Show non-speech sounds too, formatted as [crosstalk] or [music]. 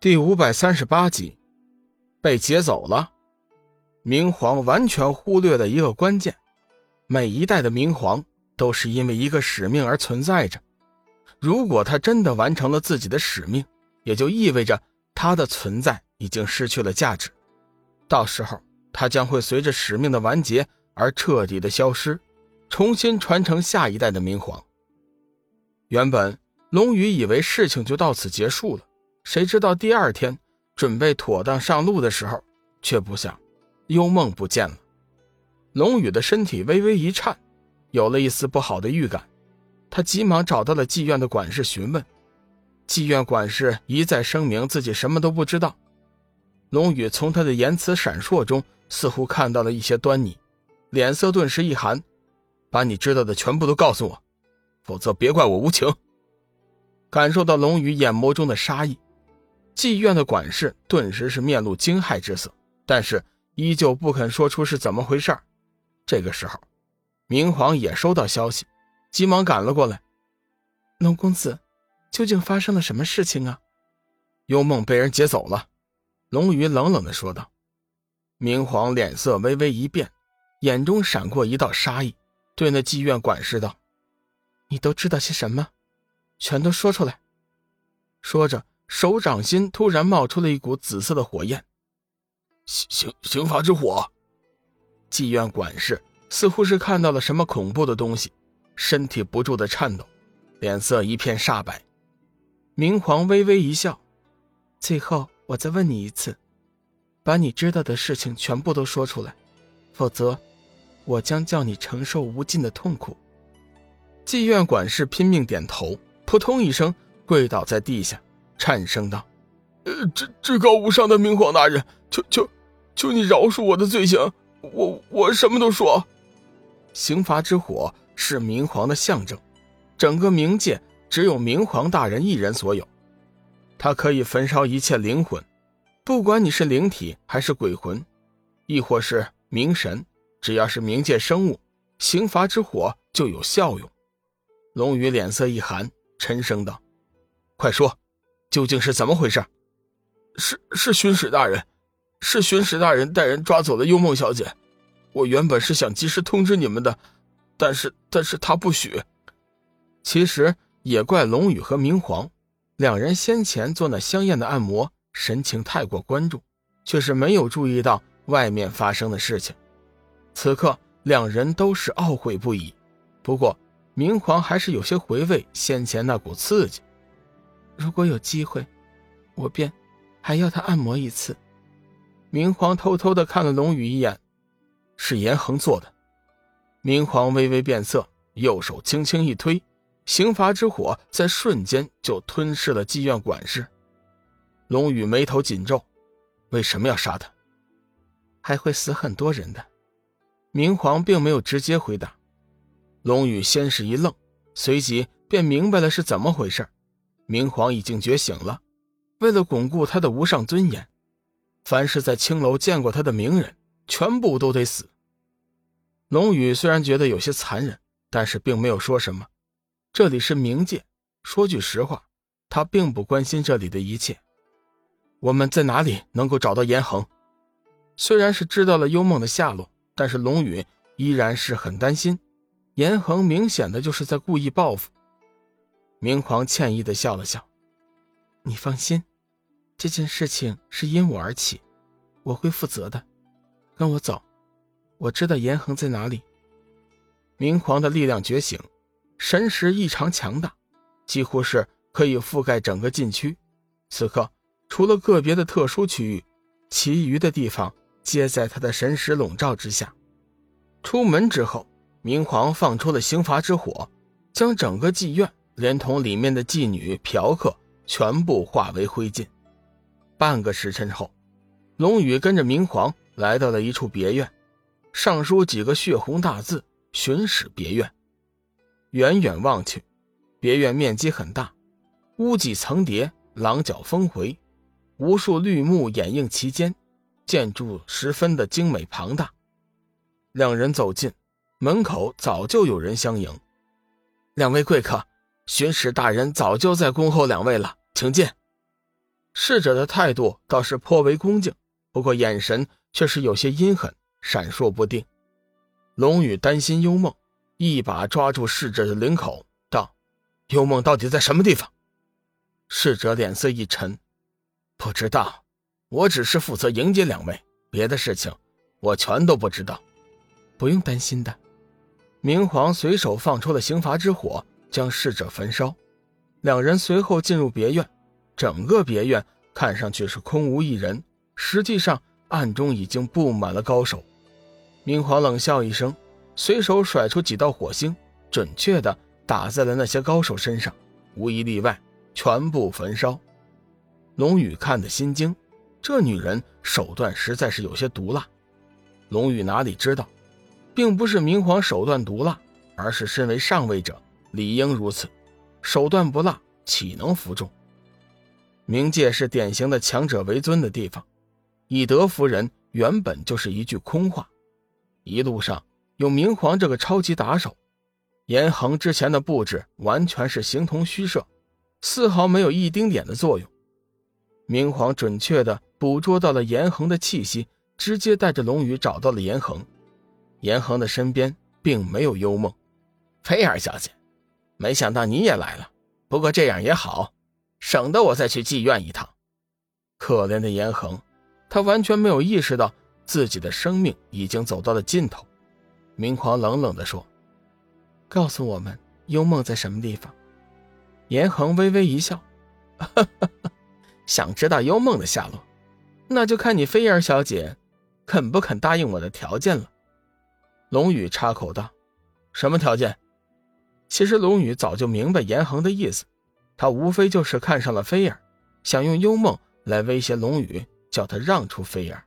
第五百三十八集，被劫走了。明皇完全忽略了一个关键：每一代的明皇都是因为一个使命而存在着。如果他真的完成了自己的使命，也就意味着他的存在已经失去了价值。到时候，他将会随着使命的完结而彻底的消失，重新传承下一代的明皇。原本龙宇以为事情就到此结束了。谁知道第二天准备妥当上路的时候，却不想幽梦不见了。龙宇的身体微微一颤，有了一丝不好的预感。他急忙找到了妓院的管事询问，妓院管事一再声明自己什么都不知道。龙宇从他的言辞闪烁中似乎看到了一些端倪，脸色顿时一寒：“把你知道的全部都告诉我，否则别怪我无情。”感受到龙宇眼眸中的杀意。妓院的管事顿时是面露惊骇之色，但是依旧不肯说出是怎么回事这个时候，明皇也收到消息，急忙赶了过来。龙公子，究竟发生了什么事情啊？幽梦被人劫走了。龙宇冷冷的说道。明皇脸色微微一变，眼中闪过一道杀意，对那妓院管事道：“你都知道些什么？全都说出来。”说着。手掌心突然冒出了一股紫色的火焰，刑刑刑罚之火。妓院管事似乎是看到了什么恐怖的东西，身体不住的颤抖，脸色一片煞白。明皇微微一笑：“最后，我再问你一次，把你知道的事情全部都说出来，否则，我将叫你承受无尽的痛苦。”妓院管事拼命点头，扑通一声跪倒在地下。颤声道：“呃，至至高无上的明皇大人，求求求你饶恕我的罪行，我我什么都说。刑罚之火是明皇的象征，整个冥界只有明皇大人一人所有，他可以焚烧一切灵魂，不管你是灵体还是鬼魂，亦或是冥神，只要是冥界生物，刑罚之火就有效用。”龙宇脸色一寒，沉声道：“快说。”究竟是怎么回事？是是巡使大人，是巡使大人带人抓走了幽梦小姐。我原本是想及时通知你们的，但是但是他不许。其实也怪龙宇和明皇，两人先前做那香艳的按摩，神情太过关注，却是没有注意到外面发生的事情。此刻两人都是懊悔不已。不过明皇还是有些回味先前那股刺激。如果有机会，我便还要他按摩一次。明皇偷偷的看了龙宇一眼，是严恒做的。明皇微微变色，右手轻轻一推，刑罚之火在瞬间就吞噬了妓院管事。龙宇眉头紧皱，为什么要杀他？还会死很多人的。明皇并没有直接回答。龙宇先是一愣，随即便明白了是怎么回事。明皇已经觉醒了，为了巩固他的无上尊严，凡是在青楼见过他的名人，全部都得死。龙宇虽然觉得有些残忍，但是并没有说什么。这里是冥界，说句实话，他并不关心这里的一切。我们在哪里能够找到严恒？虽然是知道了幽梦的下落，但是龙宇依然是很担心。严恒明显的就是在故意报复。明皇歉意的笑了笑：“你放心，这件事情是因我而起，我会负责的。跟我走，我知道严恒在哪里。”明皇的力量觉醒，神识异常强大，几乎是可以覆盖整个禁区。此刻，除了个别的特殊区域，其余的地方皆在他的神识笼罩之下。出门之后，明皇放出了刑罚之火，将整个妓院。连同里面的妓女、嫖客全部化为灰烬。半个时辰后，龙宇跟着明皇来到了一处别院，上书几个血红大字：“巡使别院。”远远望去，别院面积很大，屋脊层叠，廊角峰回，无数绿幕掩映其间，建筑十分的精美庞大。两人走近，门口早就有人相迎：“两位贵客。”巡使大人早就在恭候两位了，请进。侍者的态度倒是颇为恭敬，不过眼神却是有些阴狠，闪烁不定。龙宇担心幽梦，一把抓住侍者的领口，道：“幽梦到底在什么地方？”侍者脸色一沉：“不知道，我只是负责迎接两位，别的事情我全都不知道。不用担心的。”明皇随手放出了刑罚之火，将逝者焚烧。两人随后进入别院，整个别院看上去是空无一人，实际上暗中已经布满了高手。明皇冷笑一声，随手甩出几道火星，准确的打在了那些高手身上，无一例外，全部焚烧。龙宇看得心惊，这女人手段实在是有些毒辣。龙宇哪里知道？并不是明皇手段毒辣，而是身为上位者理应如此，手段不辣岂能服众？冥界是典型的强者为尊的地方，以德服人原本就是一句空话。一路上有明皇这个超级打手，严恒之前的布置完全是形同虚设，丝毫没有一丁点的作用。明皇准确的捕捉到了严恒的气息，直接带着龙宇找到了严恒。严恒的身边并没有幽梦，菲儿小姐，没想到你也来了。不过这样也好，省得我再去妓院一趟。可怜的严恒，他完全没有意识到自己的生命已经走到了尽头。明皇冷冷地说：“告诉我们，幽梦在什么地方？”严恒微微一笑：“ [laughs] 想知道幽梦的下落，那就看你菲儿小姐肯不肯答应我的条件了。”龙宇插口道：“什么条件？”其实龙宇早就明白严恒的意思，他无非就是看上了菲儿，想用幽梦来威胁龙宇，叫他让出菲儿。